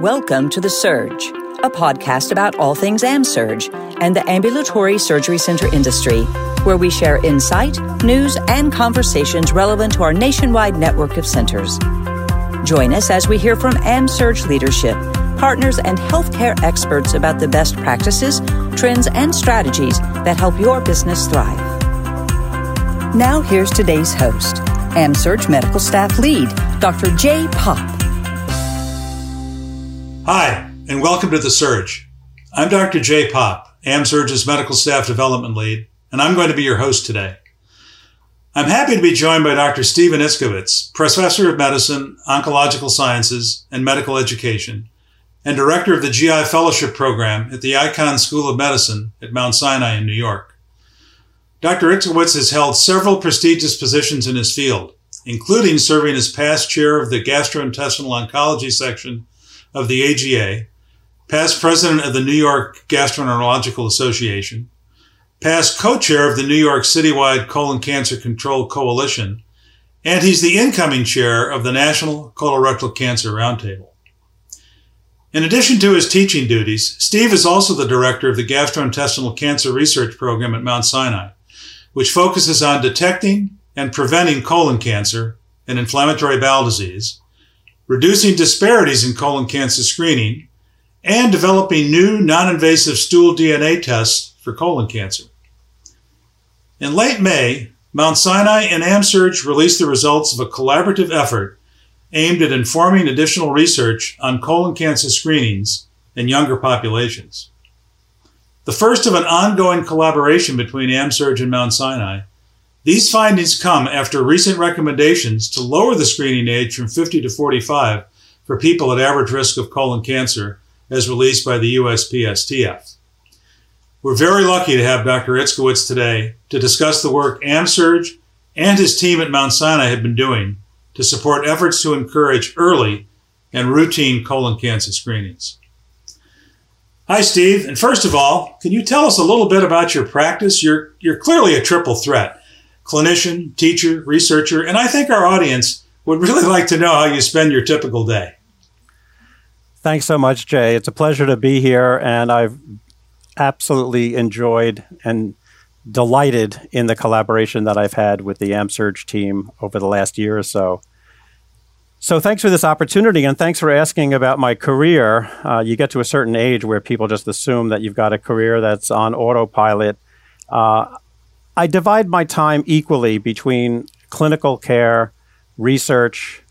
Welcome to The Surg, a podcast about all things AmSurg and the ambulatory surgery center industry, where we share insight, news, and conversations relevant to our nationwide network of centers. Join us as we hear from AmSurg leadership, partners, and healthcare experts about the best practices, trends, and strategies that help your business thrive. Now, here's today's host, AmSurg Medical Staff Lead, Dr. Jay Popp. Hi, and welcome to The Surg. I'm Dr. Jay Popp, AmSurg's Medical Staff Development Lead, and I'm going to be your host today. I'm happy to be joined by Dr. Steven Itzkowitz, Professor of Medicine, Oncological Sciences, and Medical Education, and Director of the GI Fellowship Program at the Icahn School of Medicine at Mount Sinai in New York. Dr. Itzkowitz has held several prestigious positions in his field, including serving as past chair of the Gastrointestinal Oncology Section of the AGA, past president of the New York Gastroenterological Association, past co-chair of the New York Citywide Colon Cancer Control Coalition, and he's the incoming chair of the National Colorectal Cancer Roundtable. In addition to his teaching duties, Steve is also the director of the Gastrointestinal Cancer Research Program at Mount Sinai, which focuses on detecting and preventing colon cancer and inflammatory bowel disease, reducing disparities in colon cancer screening, and developing new non-invasive stool DNA tests for colon cancer. In late May, Mount Sinai and AmSurg released the results of a collaborative effort aimed at informing additional research on colon cancer screenings in younger populations. The first of an ongoing collaboration between AmSurg and Mount Sinai these findings come after recent recommendations to lower the screening age from 50 to 45 for people at average risk of colon cancer as released by the USPSTF. We're very lucky to have Dr. Itzkowitz today to discuss the work AmSurg and his team at Mount Sinai have been doing to support efforts to encourage early and routine colon cancer screenings. Hi, Steve. And first of all, can you tell us a little bit about your practice? You're, you're clearly a triple threat clinician, teacher, researcher, and I think our audience would really like to know how you spend your typical day. Thanks so much, Jay. It's a pleasure to be here, and I've absolutely enjoyed and delighted in the collaboration that I've had with the AmSurg team over the last year or so. So, thanks for this opportunity, and thanks for asking about my career. Uh, you get to a certain age where people just assume that you've got a career that's on autopilot. Uh, I divide my time equally between clinical care, research,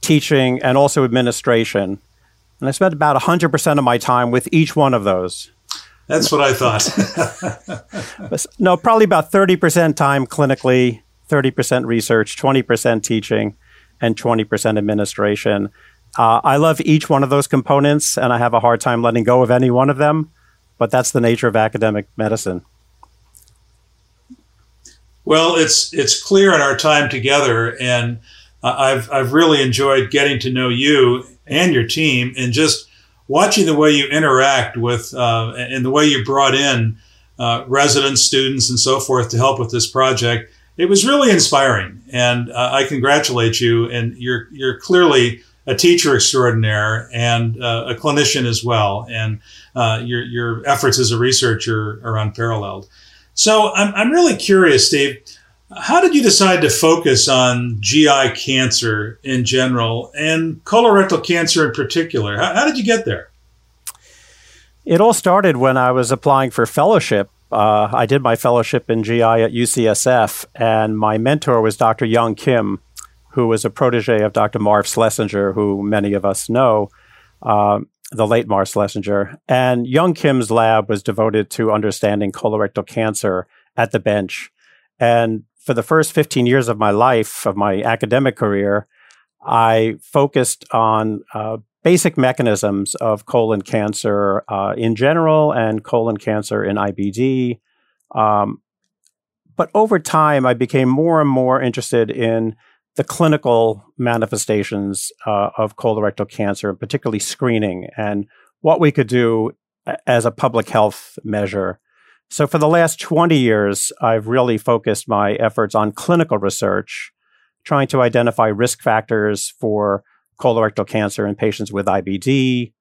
teaching, and also administration. And I spend about 100% of my time with each one of those. That's what I thought. no, probably about 30% time clinically, 30% research, 20% teaching, and 20% administration. Uh, I love each one of those components, and I have a hard time letting go of any one of them, but that's the nature of academic medicine. Well, it's it's clear in our time together, and uh, I've I've really enjoyed getting to know you and your team, and just watching the way you interact with uh, and the way you brought in uh, residents, students, and so forth to help with this project. It was really inspiring, and uh, I congratulate you. And you're you're clearly a teacher extraordinaire and uh, a clinician as well, and your your efforts as a researcher are unparalleled. So I'm, I'm really curious, Steve. How did you decide to focus on GI cancer in general and colorectal cancer in particular? How, how did you get there? It all started when I was applying for fellowship. Uh, I did my fellowship in GI at UCSF, and my mentor was Dr. Young Kim, who was a protege of Dr. Marv Sleisenger, who many of us know. Um, the late Marv Sleisenger. And Young Kim's lab was devoted to understanding colorectal cancer at the bench. And for the first 15 years of my life, of my academic career, I focused on uh, basic mechanisms of colon cancer uh, in general and colon cancer in IBD. Um, but over time, I became more and more interested in the clinical manifestations uh, of colorectal cancer, particularly screening, and what we could do as a public health measure. So, for the last 20 years, I've really focused my efforts on clinical research, trying to identify risk factors for colorectal cancer in patients with IBD,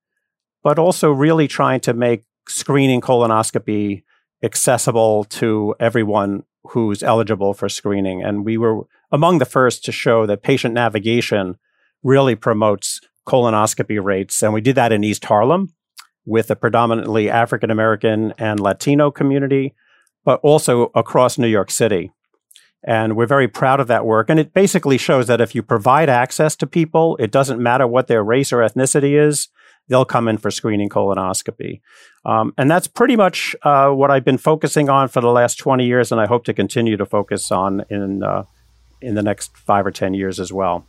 but also really trying to make screening colonoscopy accessible to everyone who's eligible for screening. And we were among the first to show that patient navigation really promotes colonoscopy rates. And we did that in East Harlem with a predominantly African American and Latino community, but also across New York City. And we're very proud of that work. And it basically shows that if you provide access to people, it doesn't matter what their race or ethnicity is, they'll come in for screening colonoscopy. Um, and that's pretty much uh, what I've been focusing on for the last 20 years, and I hope to continue to focus on in, uh, in the next five or 10 years as well.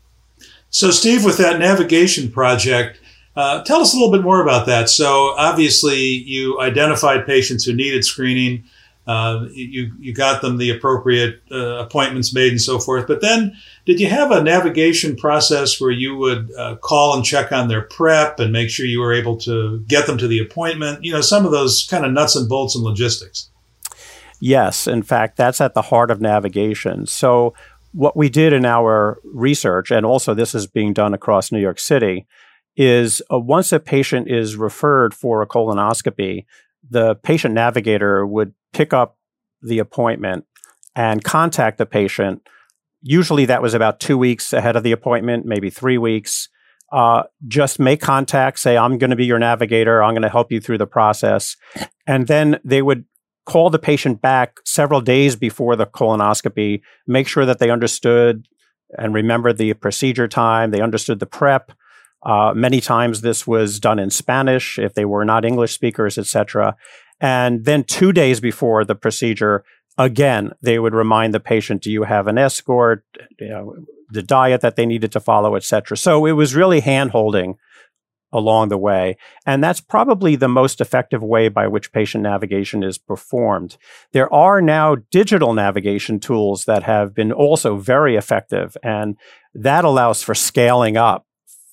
So, Steve, with that navigation project, uh, tell us a little bit more about that. So, obviously, you identified patients who needed screening. Uh, you you got them the appropriate uh, appointments made and so forth. But then, did you have a navigation process where you would uh, call and check on their prep and make sure you were able to get them to the appointment? You know, some of those kind of nuts and bolts and logistics. Yes, in fact, that's at the heart of navigation. So, what we did in our research, and also this is being done across New York City, is uh, once a patient is referred for a colonoscopy, the patient navigator would pick up the appointment and contact the patient. Usually that was about two weeks ahead of the appointment, maybe three weeks. Uh, just make contact, say, I'm going to be your navigator. I'm going to help you through the process. And then they would call the patient back several days before the colonoscopy, make sure that they understood and remembered the procedure time, they understood the prep. Uh, many times this was done in Spanish if they were not English speakers, etc. And then two days before the procedure, again, they would remind the patient, do you have an escort, you know, the diet that they needed to follow, etc. So it was really hand holding along the way. And that's probably the most effective way by which patient navigation is performed. There are now digital navigation tools that have been also very effective, and that allows for scaling up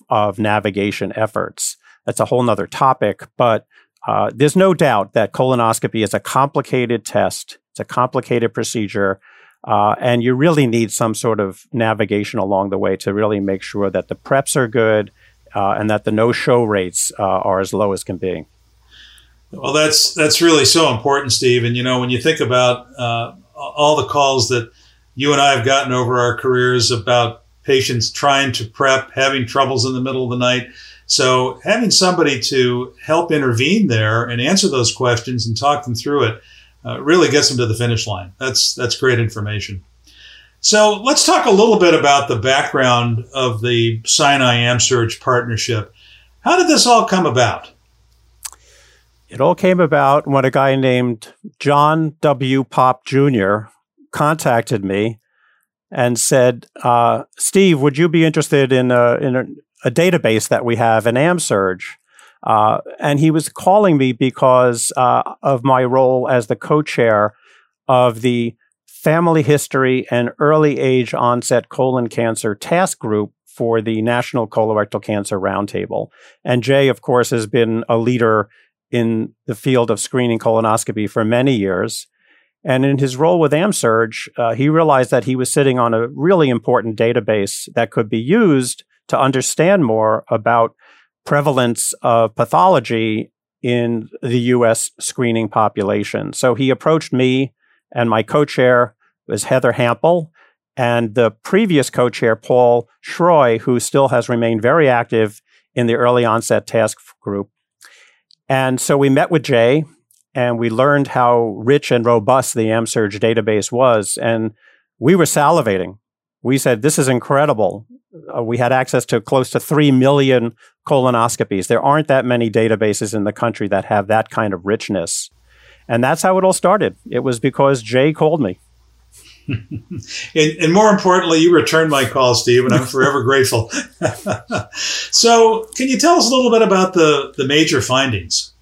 of navigation efforts. That's a whole nother topic, but uh, there's no doubt that colonoscopy is a complicated test. It's a complicated procedure. Uh, and you really need some sort of navigation along the way to really make sure that the preps are good uh, and that the no-show rates uh, are as low as can be. Well, that's that's really so important, Steve. And you know, when you think about uh, all the calls that you and I have gotten over our careers about patients trying to prep, having troubles in the middle of the night, so having somebody to help intervene there and answer those questions and talk them through it uh, really gets them to the finish line. That's that's great information. So let's talk a little bit about the background of the Sinai AmSurg partnership. How did this all come about? It all came about when a guy named John W. Popp Jr. contacted me and said, uh, "Steve, would you be interested in a, in a database that we have in AmSurg. Uh, and he was calling me because uh, of my role as the co chair of the Family History and Early Age Onset Colon Cancer Task Group for the National Colorectal Cancer Roundtable. And Jay, of course, has been a leader in the field of screening colonoscopy for many years. And in his role with AmSurg, uh, he realized that he was sitting on a really important database that could be used to understand more about prevalence of pathology in the US screening population. So he approached me and my co-chair was Heather Hampel and the previous co-chair Paul Schroy who still has remained very active in the early onset task group. And so we met with Jay and we learned how rich and robust the AmSurg database was and we were salivating. We said this is incredible uh, we had access to close to 3 million colonoscopies. There aren't that many databases in the country that have that kind of richness. And that's how it all started. It was because Jay called me. and, and, more importantly, you returned my call, Steve, and I'm forever grateful. so, can you tell us a little bit about the, the major findings?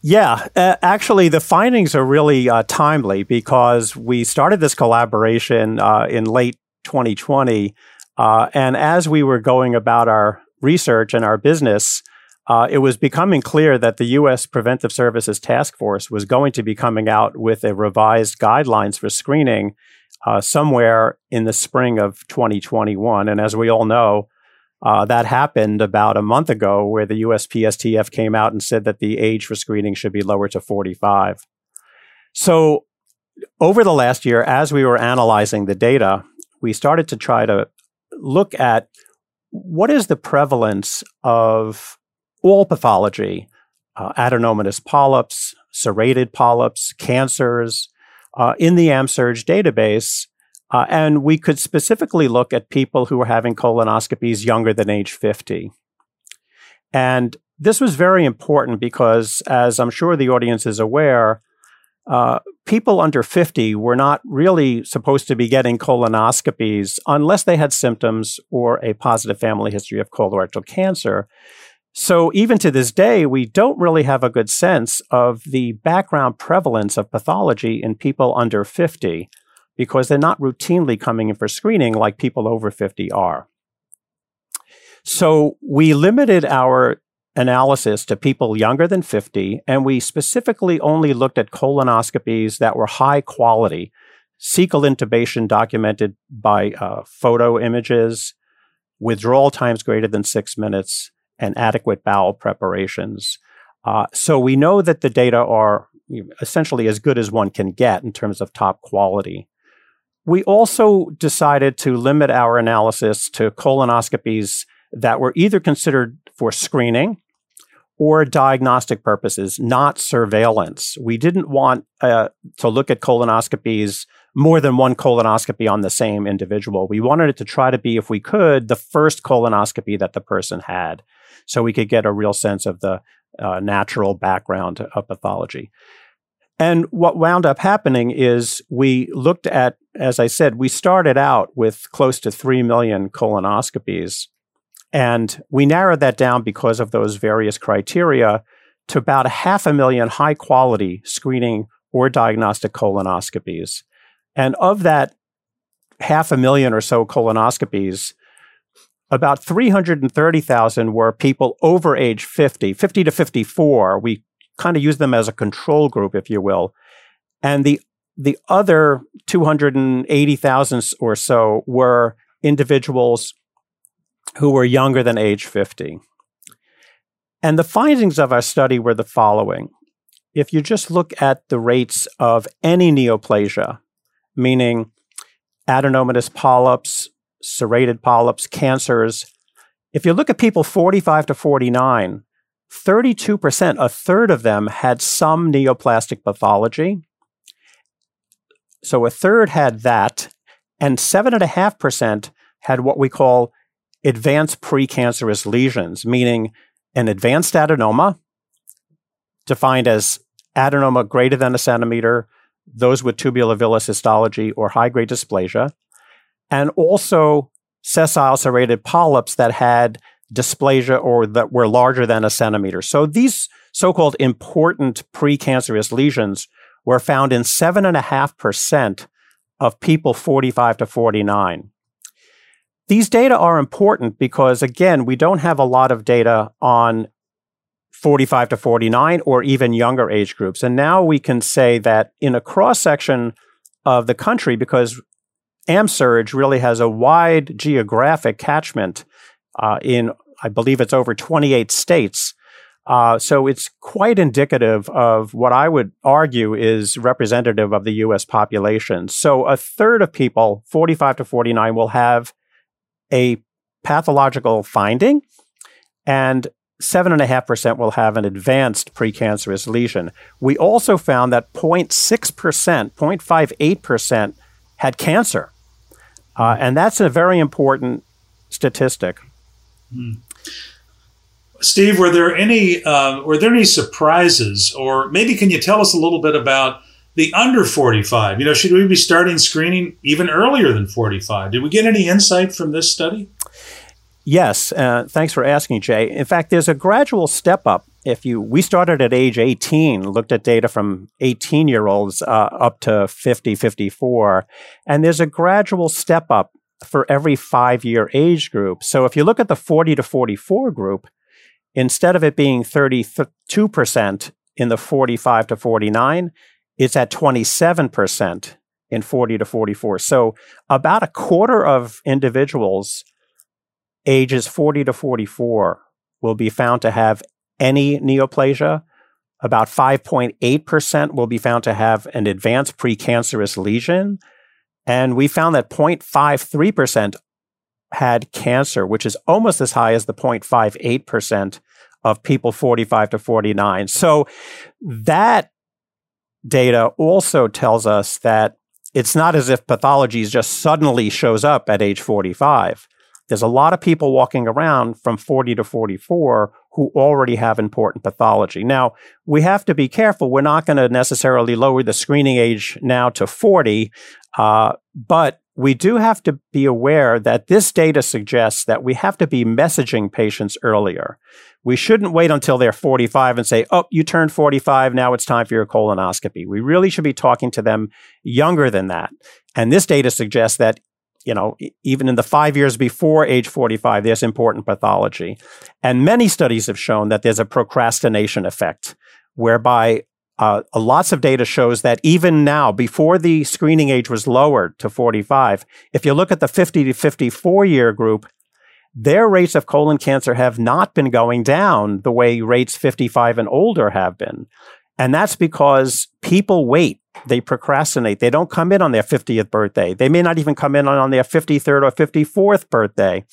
Yeah, uh, actually, the findings are really uh, timely because we started this collaboration uh, in late 2020. Uh, and as we were going about our research and our business, uh, it was becoming clear that the U.S. Preventive Services Task Force was going to be coming out with a revised guidelines for screening uh, somewhere in the spring of 2021. And as we all know, Uh, that happened about a month ago, where the USPSTF came out and said that the age for screening should be lower to 45. So, over the last year, as we were analyzing the data, we started to try to look at what is the prevalence of all pathology, uh, adenomatous polyps, serrated polyps, cancers, uh, in the AMSURG database. Uh, and we could specifically look at people who were having colonoscopies younger than age 50. And this was very important because, as I'm sure the audience is aware, uh, people under 50 were not really supposed to be getting colonoscopies unless they had symptoms or a positive family history of colorectal cancer. So, even to this day, we don't really have a good sense of the background prevalence of pathology in people under 50 because they're not routinely coming in for screening like people over 50 are. So, we limited our analysis to people younger than 50, and we specifically only looked at colonoscopies that were high quality, cecal intubation documented by uh, photo images, withdrawal times greater than six minutes and adequate bowel preparations. Uh, so we know that the data are essentially as good as one can get in terms of top quality. We also decided to limit our analysis to colonoscopies that were either considered for screening or diagnostic purposes, not surveillance. We didn't want uh, to look at colonoscopies, more than one colonoscopy on the same individual. We wanted it to try to be, if we could, the first colonoscopy that the person had so we could get a real sense of the uh, natural background of pathology. And what wound up happening is we looked at, as I said, we started out with close to 3 million colonoscopies. And we narrowed that down because of those various criteria to about a half a million high quality screening or diagnostic colonoscopies. And of that half a million or so colonoscopies, about 330,000 were people over age 50, 50 to 54. We kind of use them as a control group, if you will. And the the other 280,000 or so were individuals who were younger than age 50. And the findings of our study were the following. If you just look at the rates of any neoplasia, meaning adenomatous polyps, serrated polyps, cancers. If you look at people 45 to 49, 32%, a third of them had some neoplastic pathology. So a third had that, and 7.5% had what we call advanced precancerous lesions, meaning an advanced adenoma, defined as adenoma greater than a centimeter, those with tubulovillous histology or high grade dysplasia, and also sessile serrated polyps that had dysplasia or that were larger than a centimeter. So these so-called important precancerous lesions were found in 7.5% of people 45 to 49. These data are important because, again, we don't have a lot of data on 45 to 49 or even younger age groups. And now we can say that in a cross section of the country, because AMSURG really has a wide geographic catchment uh, in, I believe it's over 28 states. Uh, so it's quite indicative of what I would argue is representative of the US population. So a third of people, 45 to 49, will have a pathological finding, and 7.5% will have an advanced precancerous lesion. We also found that 0.6%, 0.58% had cancer. Uh, and that's a very important statistic. Hmm. Steve, were there any uh, were there any surprises, or maybe can you tell us a little bit about the under forty five? You know, should we be starting screening even earlier than forty five? Did we get any insight from this study? Yes, uh, thanks for asking, Jay. In fact, there's a gradual step up if you we started at age 18 looked at data from 18 year olds uh, up to 50 54 and there's a gradual step up for every five year age group so if you look at the 40 to 44 group instead of it being 32% in the 45 to 49 it's at 27% in 40 to 44 so about a quarter of individuals ages 40 to 44 will be found to have any neoplasia. About 5.8% will be found to have an advanced precancerous lesion. And we found that 0.53% had cancer, which is almost as high as the 0.58% of people 45 to 49. So that data also tells us that it's not as if pathology just suddenly shows up at age 45. There's a lot of people walking around from 40 to 44 who already have important pathology. Now, we have to be careful. We're not going to necessarily lower the screening age now to 40, uh, but we do have to be aware that this data suggests that we have to be messaging patients earlier. We shouldn't wait until they're 45 and say, oh, you turned 45, now it's time for your colonoscopy. We really should be talking to them younger than that. And this data suggests that you know, even in the five years before age 45, there's important pathology. And many studies have shown that there's a procrastination effect, whereby uh, lots of data shows that even now, before the screening age was lowered to 45, if you look at the 50 to 54 year group, their rates of colon cancer have not been going down the way rates 55 and older have been. And that's because people wait. They procrastinate. They don't come in on their 50th birthday. They may not even come in on their 53rd or 54th birthday.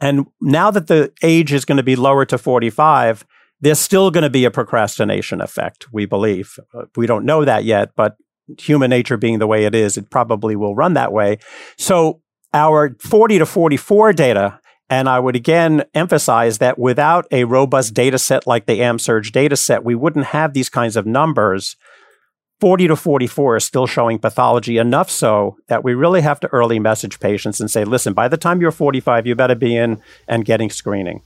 And now that the age is going to be lowered to 45, there's still going to be a procrastination effect, we believe. Uh, we don't know that yet, but human nature being the way it is, it probably will run that way. So our 40 to 44 data and I would again emphasize that without a robust data set like the AMSURG data set, we wouldn't have these kinds of numbers. 40 to 44 is still showing pathology enough so that we really have to early message patients and say, listen, by the time you're 45, you better be in and getting screening.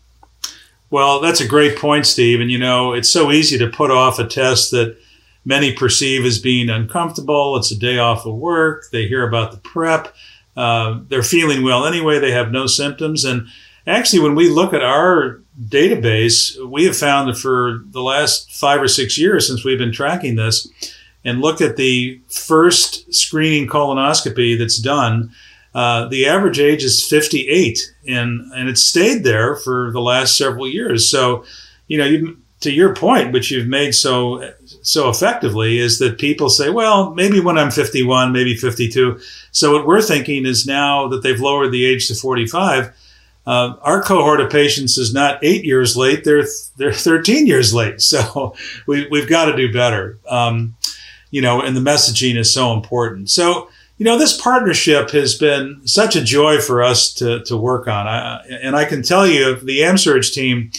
Well, that's a great point, Steve. And you know, it's so easy to put off a test that many perceive as being uncomfortable. It's a day off of work. They hear about the prep. Uh, they're feeling well anyway. They have no symptoms. And actually, when we look at our database, we have found that for the last five or six years since we've been tracking this, and look at the first screening colonoscopy that's done, uh, the average age is 58, and and it's stayed there for the last several years. So, you know, you, to your point, which you've made so so effectively, is that people say, well, maybe when I'm 51, maybe 52. So what we're thinking is now that they've lowered the age to 45, uh, our cohort of patients is not eight years late; they're they're 13 years late. So we we've got to do better. Um, you know, and the messaging is so important. So you know, this partnership has been such a joy for us to to work on. I, and I can tell you, the AMSURG team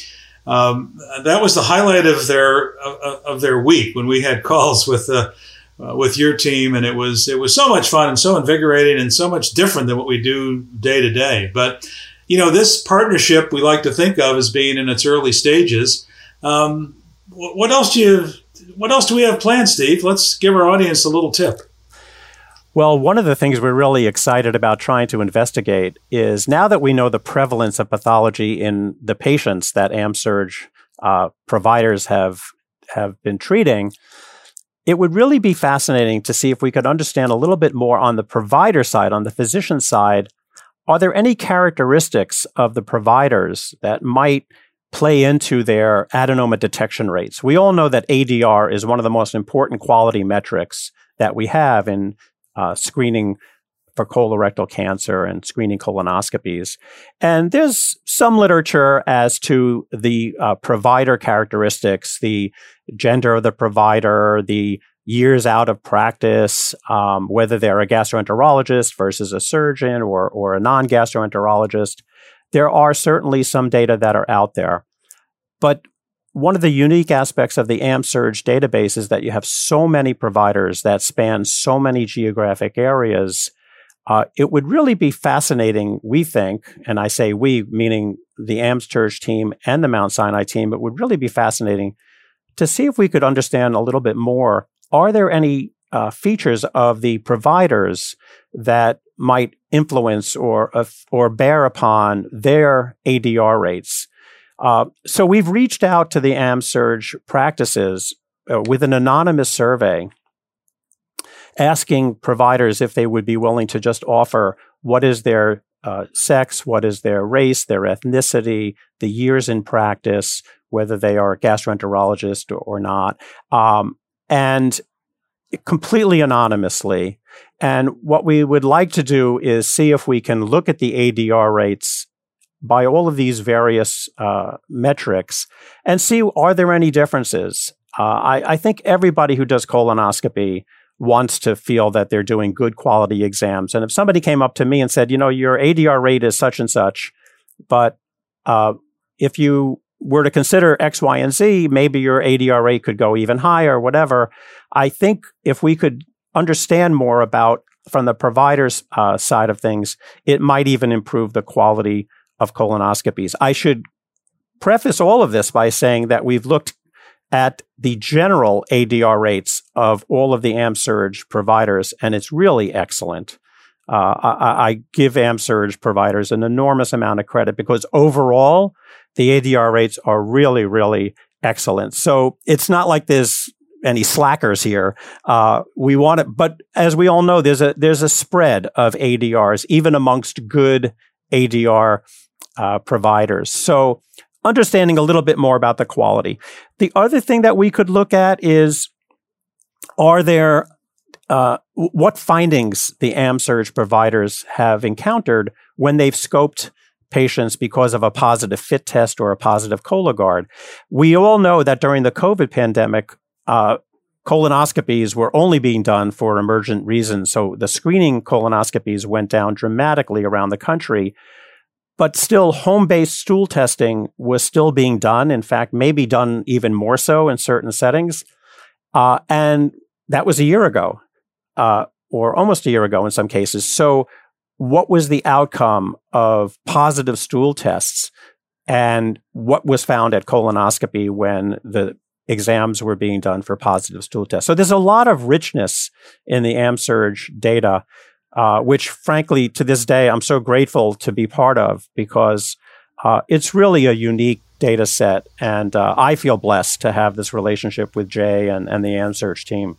um, that was the highlight of their of, their week when we had calls with uh, uh, with your team, and it was it was so much fun and so invigorating and so much different than what we do day to day. But you know, this partnership we like to think of as being in its early stages. Um, what else do you what else do we have planned, Steve? Let's give our audience a little tip. Well, one of the things we're really excited about trying to investigate is now that we know the prevalence of pathology in the patients that AMSURG uh, providers have have been treating, it would really be fascinating to see if we could understand a little bit more on the provider side, on the physician side. Are there any characteristics of the providers that might play into their adenoma detection rates? We all know that ADR is one of the most important quality metrics that we have in uh, screening for colorectal cancer and screening colonoscopies. And there's some literature as to the uh, provider characteristics, the gender of the provider, the years out of practice, um, whether they're a gastroenterologist versus a surgeon or, or a non gastroenterologist. There are certainly some data that are out there. But one of the unique aspects of the AMSURG database is that you have so many providers that span so many geographic areas. Uh, it would really be fascinating, we think, and I say we, meaning the AMSURG team and the Mount Sinai team, it would really be fascinating to see if we could understand a little bit more. Are there any uh, features of the providers that might influence or uh, or bear upon their ADR rates? Uh, so we've reached out to the AMSURG practices uh, with an anonymous survey asking providers if they would be willing to just offer what is their uh, sex, what is their race, their ethnicity, the years in practice, whether they are a gastroenterologist or, or not, um, and completely anonymously. And what we would like to do is see if we can look at the ADR rates by all of these various uh, metrics and see are there any differences. Uh, I, I think everybody who does colonoscopy wants to feel that they're doing good quality exams. And if somebody came up to me and said, you know, your ADR rate is such and such, but uh, if you were to consider X, Y, and Z, maybe your ADR rate could go even higher, whatever. I think if we could understand more about from the provider's uh, side of things, it might even improve the quality of colonoscopies. I should preface all of this by saying that we've looked at the general ADR rates of all of the AmSurg providers, and it's really excellent. Uh, I, I, give AmSurg providers an enormous amount of credit because overall, the ADR rates are really, really excellent. So it's not like there's any slackers here. Uh, we want it, but as we all know, there's a there's a spread of ADRs even amongst good ADR uh, providers. So understanding a little bit more about the quality. The other thing that we could look at is are there uh, what findings the AmSurg providers have encountered when they've scoped patients because of a positive fit test or a positive Cologuard. We all know that during the COVID pandemic, uh, colonoscopies were only being done for emergent reasons. So the screening colonoscopies went down dramatically around the country. But still, home based stool testing was still being done. In fact, maybe done even more so in certain settings. Uh, and that was a year ago, uh, or almost a year ago in some cases. So, what was the outcome of positive stool tests? And what was found at colonoscopy when the exams were being done for positive stool tests? So, there's a lot of richness in the AmSurg data uh, which frankly, to this day, I'm so grateful to be part of because uh, it's really a unique data set. And uh, I feel blessed to have this relationship with Jay and, and the AmSurg team.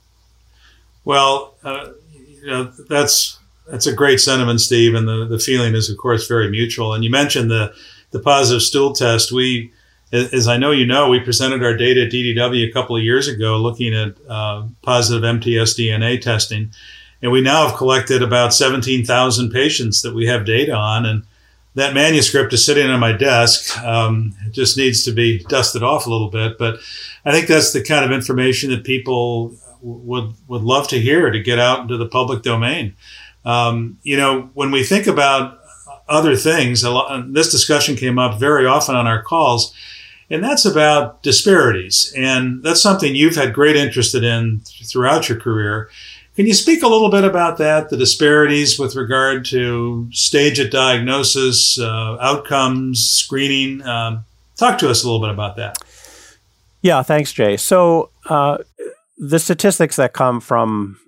Well, uh, you know, that's that's a great sentiment, Steve, and the, the feeling is, of course, very mutual. And you mentioned the the positive stool test. We, as I know you know, we presented our data at DDW a couple of years ago, looking at uh, positive MTS DNA testing, and we now have collected about 17,000 patients that we have data on. And that manuscript is sitting on my desk. Um, it just needs to be dusted off a little bit. But I think that's the kind of information that people would, would love to hear to get out into the public domain. Um, you know, when we think about other things, lot, this discussion came up very often on our calls, and that's about disparities. And that's something you've had great interest in throughout your career. Can you speak a little bit about that, the disparities with regard to stage of diagnosis, uh, outcomes, screening? Um, talk to us a little bit about that. Yeah, thanks, Jay. So, uh, the statistics that come from,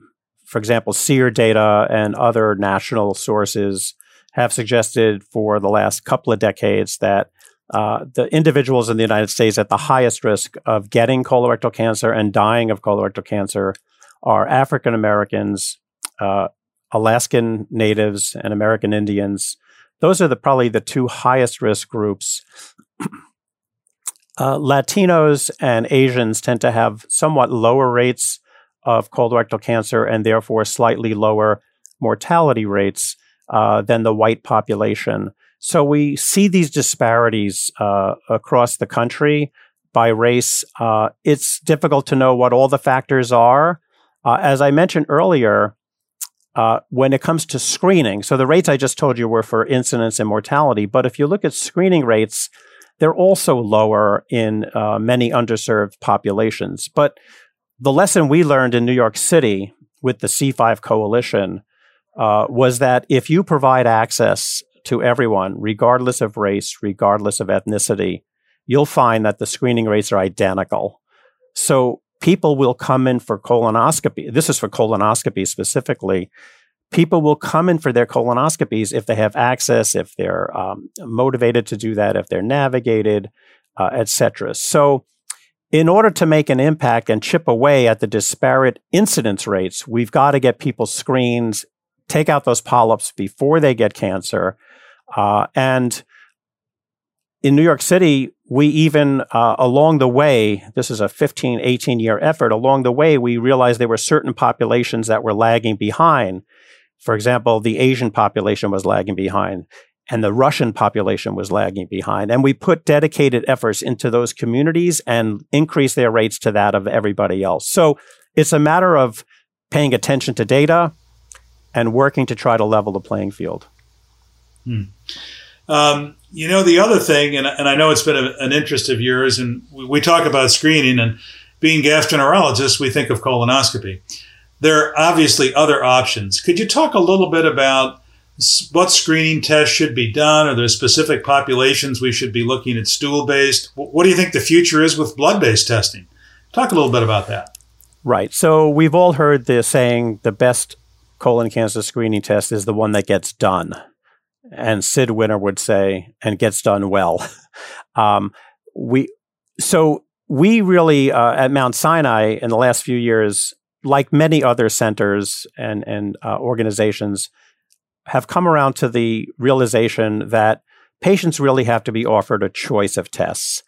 for example, SEER data and other national sources have suggested for the last couple of decades that uh, the individuals in the United States at the highest risk of getting colorectal cancer and dying of colorectal cancer are African Americans, uh, Alaskan Natives, and American Indians. Those are the probably the two highest risk groups. uh, Latinos and Asians tend to have somewhat lower rates of colorectal cancer and therefore slightly lower mortality rates uh, than the white population. So we see these disparities uh, across the country by race. Uh, it's difficult to know what all the factors are. Uh, as I mentioned earlier, uh, when it comes to screening, so the rates I just told you were for incidence and mortality, but if you look at screening rates, they're also lower in uh, many underserved populations. But the lesson we learned in New York City with the C5 coalition uh, was that if you provide access to everyone, regardless of race, regardless of ethnicity, you'll find that the screening rates are identical. So people will come in for colonoscopy. This is for colonoscopy specifically. People will come in for their colonoscopies if they have access, if they're um, motivated to do that, if they're navigated, uh, etc. So, in order to make an impact and chip away at the disparate incidence rates, we've got to get people screens, take out those polyps before they get cancer. Uh, and in New York City, we even, uh, along the way, this is a 15, 18 year effort, along the way, we realized there were certain populations that were lagging behind. For example, the Asian population was lagging behind and the Russian population was lagging behind. And we put dedicated efforts into those communities and increased their rates to that of everybody else. So it's a matter of paying attention to data and working to try to level the playing field. Hmm. Um, you know, the other thing, and, and I know it's been a, an interest of yours, and we, we, talk about screening, and being gastroenterologists, we think of colonoscopy. There are obviously other options. Could you talk a little bit about what screening tests should be done? Are there specific populations we should be looking at stool based? What do you think the future is with blood based testing? Talk a little bit about that. Right. So we've all heard the saying the best colon cancer screening test is the one that gets done and Sid Winawer would say, and gets done well. um, we so we really uh, at Mount Sinai in the last few years, like many other centers and and uh, organizations, have come around to the realization that patients really have to be offered a choice of tests.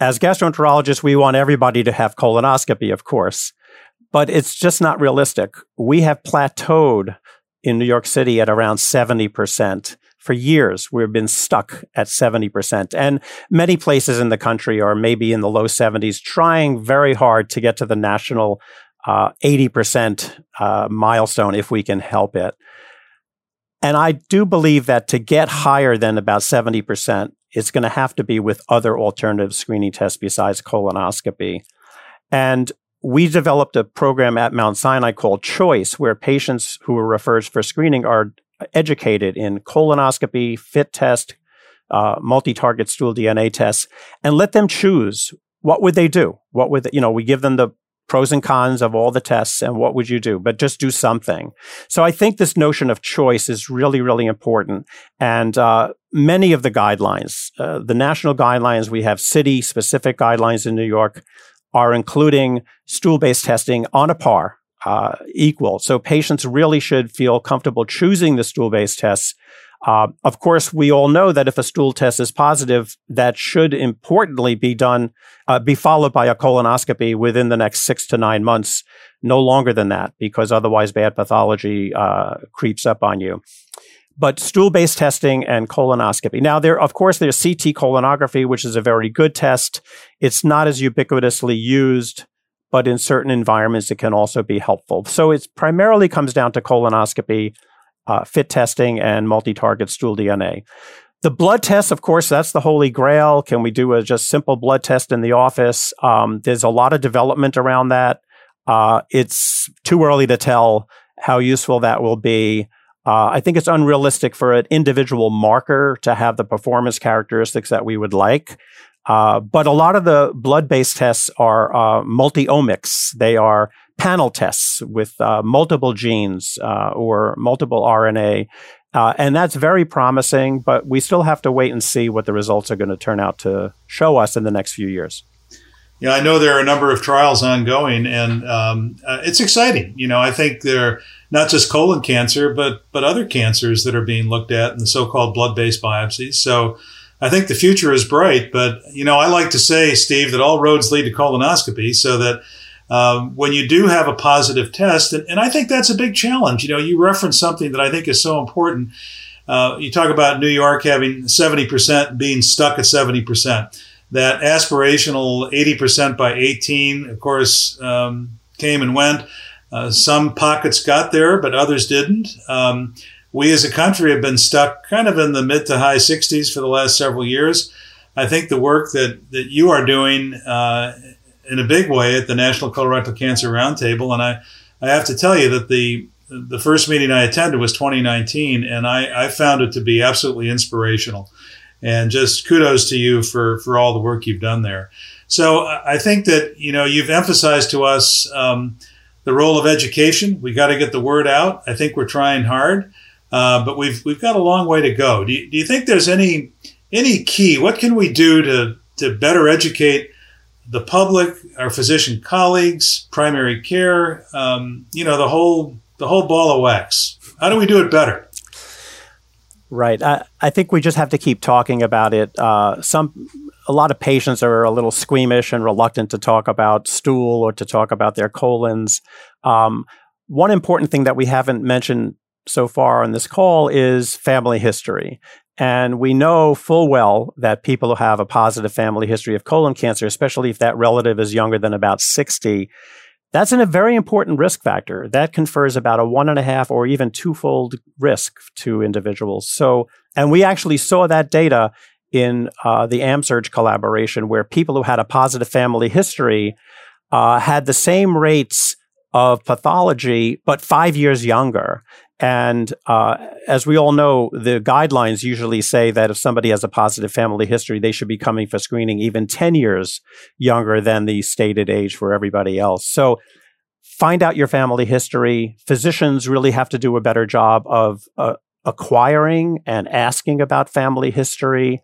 As gastroenterologists, we want everybody to have colonoscopy, of course, but it's just not realistic. We have plateaued in New York City at around 70% for years we've been stuck at 70% and many places in the country are maybe in the low 70s trying very hard to get to the national uh, 80% uh, milestone if we can help it. And i do believe that to get higher than about 70% it's going to have to be with other alternative screening tests besides colonoscopy. And we developed a program at Mount Sinai called Choice, where patients who are referred for screening are educated in colonoscopy, FIT test, uh, multi-target stool DNA tests, and let them choose what would they do. What would they, you know? We give them the pros and cons of all the tests and what would you do but just do something so i think this notion of choice is really really important and uh, many of the guidelines uh, the national guidelines we have city specific guidelines in new york are including stool based testing on a par uh, equal. So patients really should feel comfortable choosing the stool based tests. Uh, of course, we all know that if a stool test is positive, that should importantly be done, uh, be followed by a colonoscopy within the next six to nine months, no longer than that, because otherwise bad pathology uh, creeps up on you. But stool based testing and colonoscopy. Now, there, of course, there's CT colonography, which is a very good test. It's not as ubiquitously used but in certain environments, it can also be helpful. So it primarily comes down to colonoscopy, uh, fit testing, and multi target stool DNA. The blood test, of course, that's the holy grail. Can we do a just simple blood test in the office? Um, there's a lot of development around that. Uh, it's too early to tell how useful that will be. Uh, I think it's unrealistic for an individual marker to have the performance characteristics that we would like. Uh, but a lot of the blood based tests are uh, multi omics. They are panel tests with uh, multiple genes uh, or multiple RNA. Uh, and that's very promising, but we still have to wait and see what the results are going to turn out to show us in the next few years. Yeah, I know there are a number of trials ongoing, and um, it's exciting. You know, I think they're not just colon cancer, but but other cancers that are being looked at in the so-called blood-based biopsies. So I think the future is bright, but you know, I like to say, Steve, that all roads lead to colonoscopy, so that um, when you do have a positive test, and, and, I think that's a big challenge. You know, you reference something that I think is so important. Uh, you talk about New York having 70% being stuck at 70%. That aspirational 80% by 18, of course, um, came and went. Uh, some pockets got there, but others didn't. Um, we as a country have been stuck kind of in the mid to high 60s for the last several years. I think the work that, that you are doing uh, in a big way at the National Colorectal Cancer Roundtable, and I, I have to tell you that the the first meeting I attended was 2019, and I, I found it to be absolutely inspirational. And just kudos to you for, for all the work you've done there. So I think that you know you've emphasized to us um, the role of education. We got to get the word out. I think we're trying hard. Uh, but we've we've got a long way to go. Do you, do you think there's any any key? What can we do to to better educate the public, our physician colleagues, primary care? Um, you know, the whole the whole ball of wax. How do we do it better? Right. I, I think we just have to keep talking about it. Uh, some a lot of patients are a little squeamish and reluctant to talk about stool or to talk about their colons. Um, one important thing that we haven't mentioned so far on this call is family history. And we know full well that people who have a positive family history of colon cancer, especially if that relative is younger than about 60, that's a very important risk factor. That confers about a one and a half or even twofold risk to individuals. So, and we actually saw that data in uh, the AmSurg collaboration, where people who had a positive family history uh, had the same rates of pathology, but five years younger. And uh, as we all know, the guidelines usually say that if somebody has a positive family history, they should be coming for screening even 10 years younger than the stated age for everybody else. So find out your family history. Physicians really have to do a better job of uh, acquiring and asking about family history.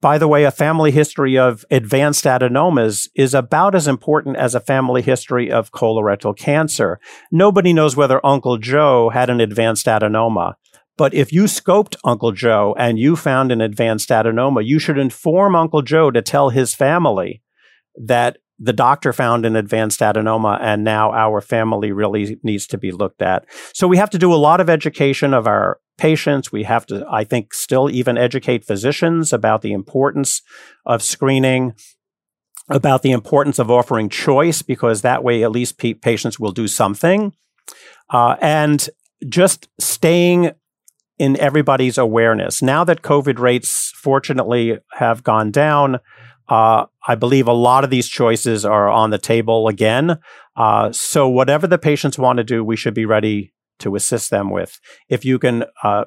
By the way, a family history of advanced adenomas is about as important as a family history of colorectal cancer. Nobody knows whether Uncle Joe had an advanced adenoma. But if you scoped Uncle Joe and you found an advanced adenoma, you should inform Uncle Joe to tell his family that the doctor found an advanced adenoma and now our family really needs to be looked at. So we have to do a lot of education of our patients. We have to, I think, still even educate physicians about the importance of screening, about the importance of offering choice, because that way at least p- patients will do something. Uh, and just staying in everybody's awareness. Now that COVID rates, fortunately, have gone down, uh, I believe a lot of these choices are on the table again. Uh, so, whatever the patients want to do, we should be ready to assist them with. If you can uh,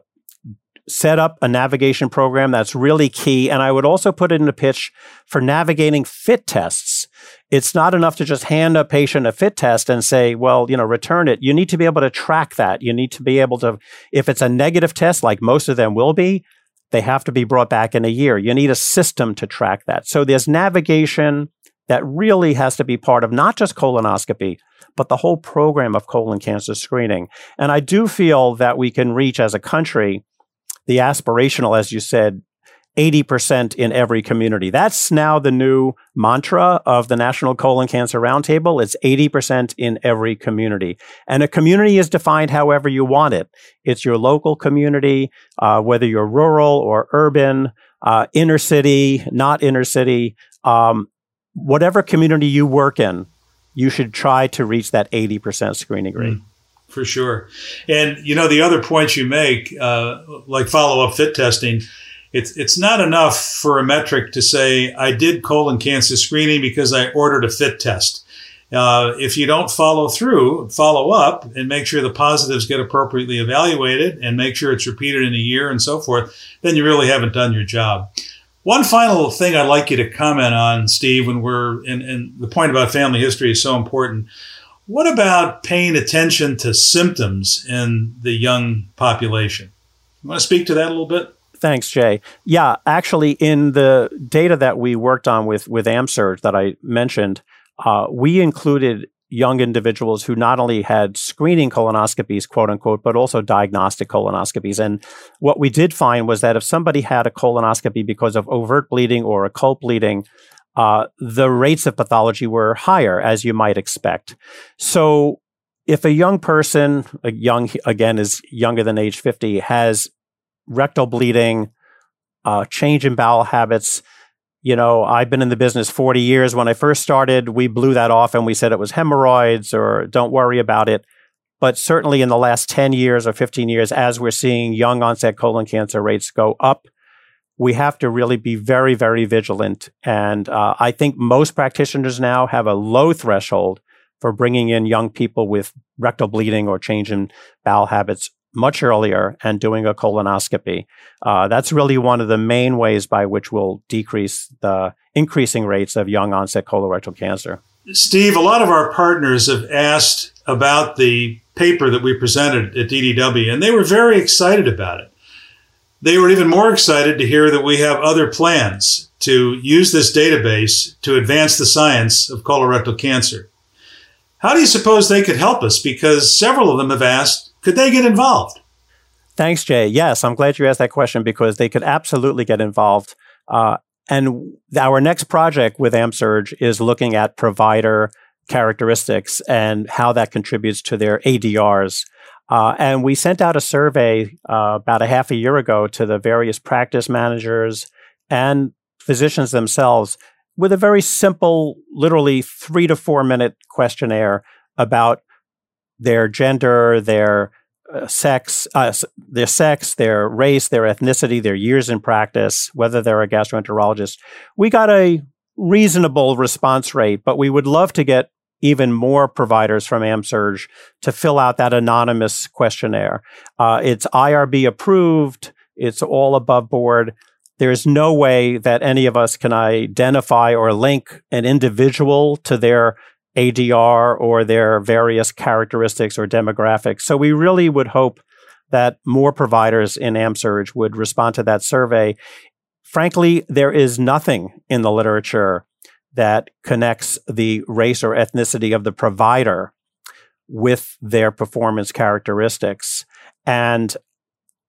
set up a navigation program, that's really key. And I would also put it in a pitch for navigating fit tests. It's not enough to just hand a patient a fit test and say, well, you know, return it. You need to be able to track that. You need to be able to, if it's a negative test, like most of them will be, they have to be brought back in a year. You need a system to track that. So there's navigation that really has to be part of not just colonoscopy, but the whole program of colon cancer screening. And I do feel that we can reach as a country the aspirational, as you said, 80% in every community. That's now the new mantra of the National Colon Cancer Roundtable. It's 80% in every community. And a community is defined however you want it. It's your local community, uh, whether you're rural or urban, uh, inner city, not inner city, um, whatever community you work in, you should try to reach that 80% screening rate. Mm for sure. And you know the other points you make, uh, like follow up fit testing, it's it's not enough for a metric to say I did colon cancer screening because I ordered a fit test. Uh, if you don't follow through, follow up, and make sure the positives get appropriately evaluated, and make sure it's repeated in a year and so forth, then you really haven't done your job. One final thing I'd like you to comment on, Steve, when we're and, and the point about family history is so important. What about paying attention to symptoms in the young population? You want to speak to that a little bit? Thanks, Jay. Yeah, actually, in the data that we worked on with with AmSurg that I mentioned, uh, we included young individuals who not only had screening colonoscopies, quote unquote, but also diagnostic colonoscopies. And what we did find was that if somebody had a colonoscopy because of overt bleeding or occult bleeding, uh, the rates of pathology were higher, as you might expect. So if a young person, a young again is younger than age 50, has rectal bleeding, uh, change in bowel habits. You know, I've been in the business 40 years. When I first started, we blew that off and we said it was hemorrhoids or don't worry about it. But certainly in the last 10 years or 15 years, as we're seeing young onset colon cancer rates go up, we have to really be very, very vigilant. And uh, I think most practitioners now have a low threshold for bringing in young people with rectal bleeding or change in bowel habits much earlier and doing a colonoscopy. Uh, that's really one of the main ways by which we'll decrease the increasing rates of young onset colorectal cancer. Steve, a lot of our partners have asked about the paper that we presented at DDW, and they were very excited about it. They were even more excited to hear that we have other plans to use this database to advance the science of colorectal cancer. How do you suppose they could help us? Because several of them have asked, could they get involved? Thanks, Jay. Yes, I'm glad you asked that question because they could absolutely get involved. Uh, and our next project with AmSurg is looking at provider characteristics and how that contributes to their ADRs. Uh, and we sent out a survey uh, about a half a year ago to the various practice managers and physicians themselves with a very simple, literally three to four minute questionnaire about their gender, their uh, sex, uh, their sex, their race, their ethnicity, their years in practice, whether they're a gastroenterologist. We got a reasonable response rate, but we would love to get even more providers from AmSurg to fill out that anonymous questionnaire. Uh, it's IRB approved. It's all above board. There's no way that any of us can identify or link an individual to their ADR or their various characteristics or demographics. So we really would hope that more providers in AmSurg would respond to that survey. Frankly, there is nothing in the literature that connects the race or ethnicity of the provider with their performance characteristics. And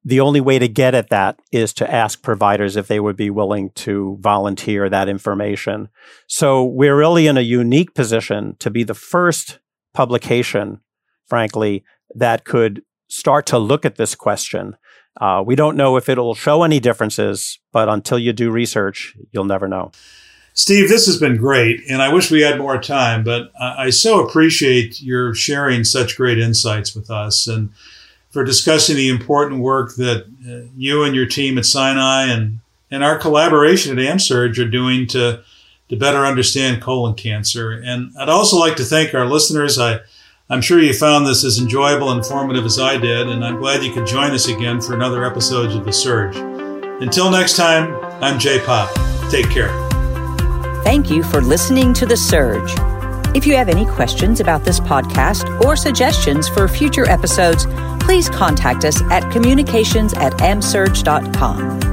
the only way to get at that is to ask providers if they would be willing to volunteer that information. So we're really in a unique position to be the first publication, frankly, that could start to look at this question. Uh, we don't know if it'll show any differences, but until you do research, you'll never know. Steve, this has been great, and I wish we had more time, but I so appreciate your sharing such great insights with us. And for discussing the important work that uh, you and your team at Sinai and, and our collaboration at AmSurg are doing to, to better understand colon cancer. And I'd also like to thank our listeners. I, I'm sure you found this as enjoyable and informative as I did, and I'm glad you could join us again for another episode of The Surg. Until next time, I'm Jay Popp. Take care. Thank you for listening to The Surg. If you have any questions about this podcast or suggestions for future episodes, please contact us at communications at amsurg.com.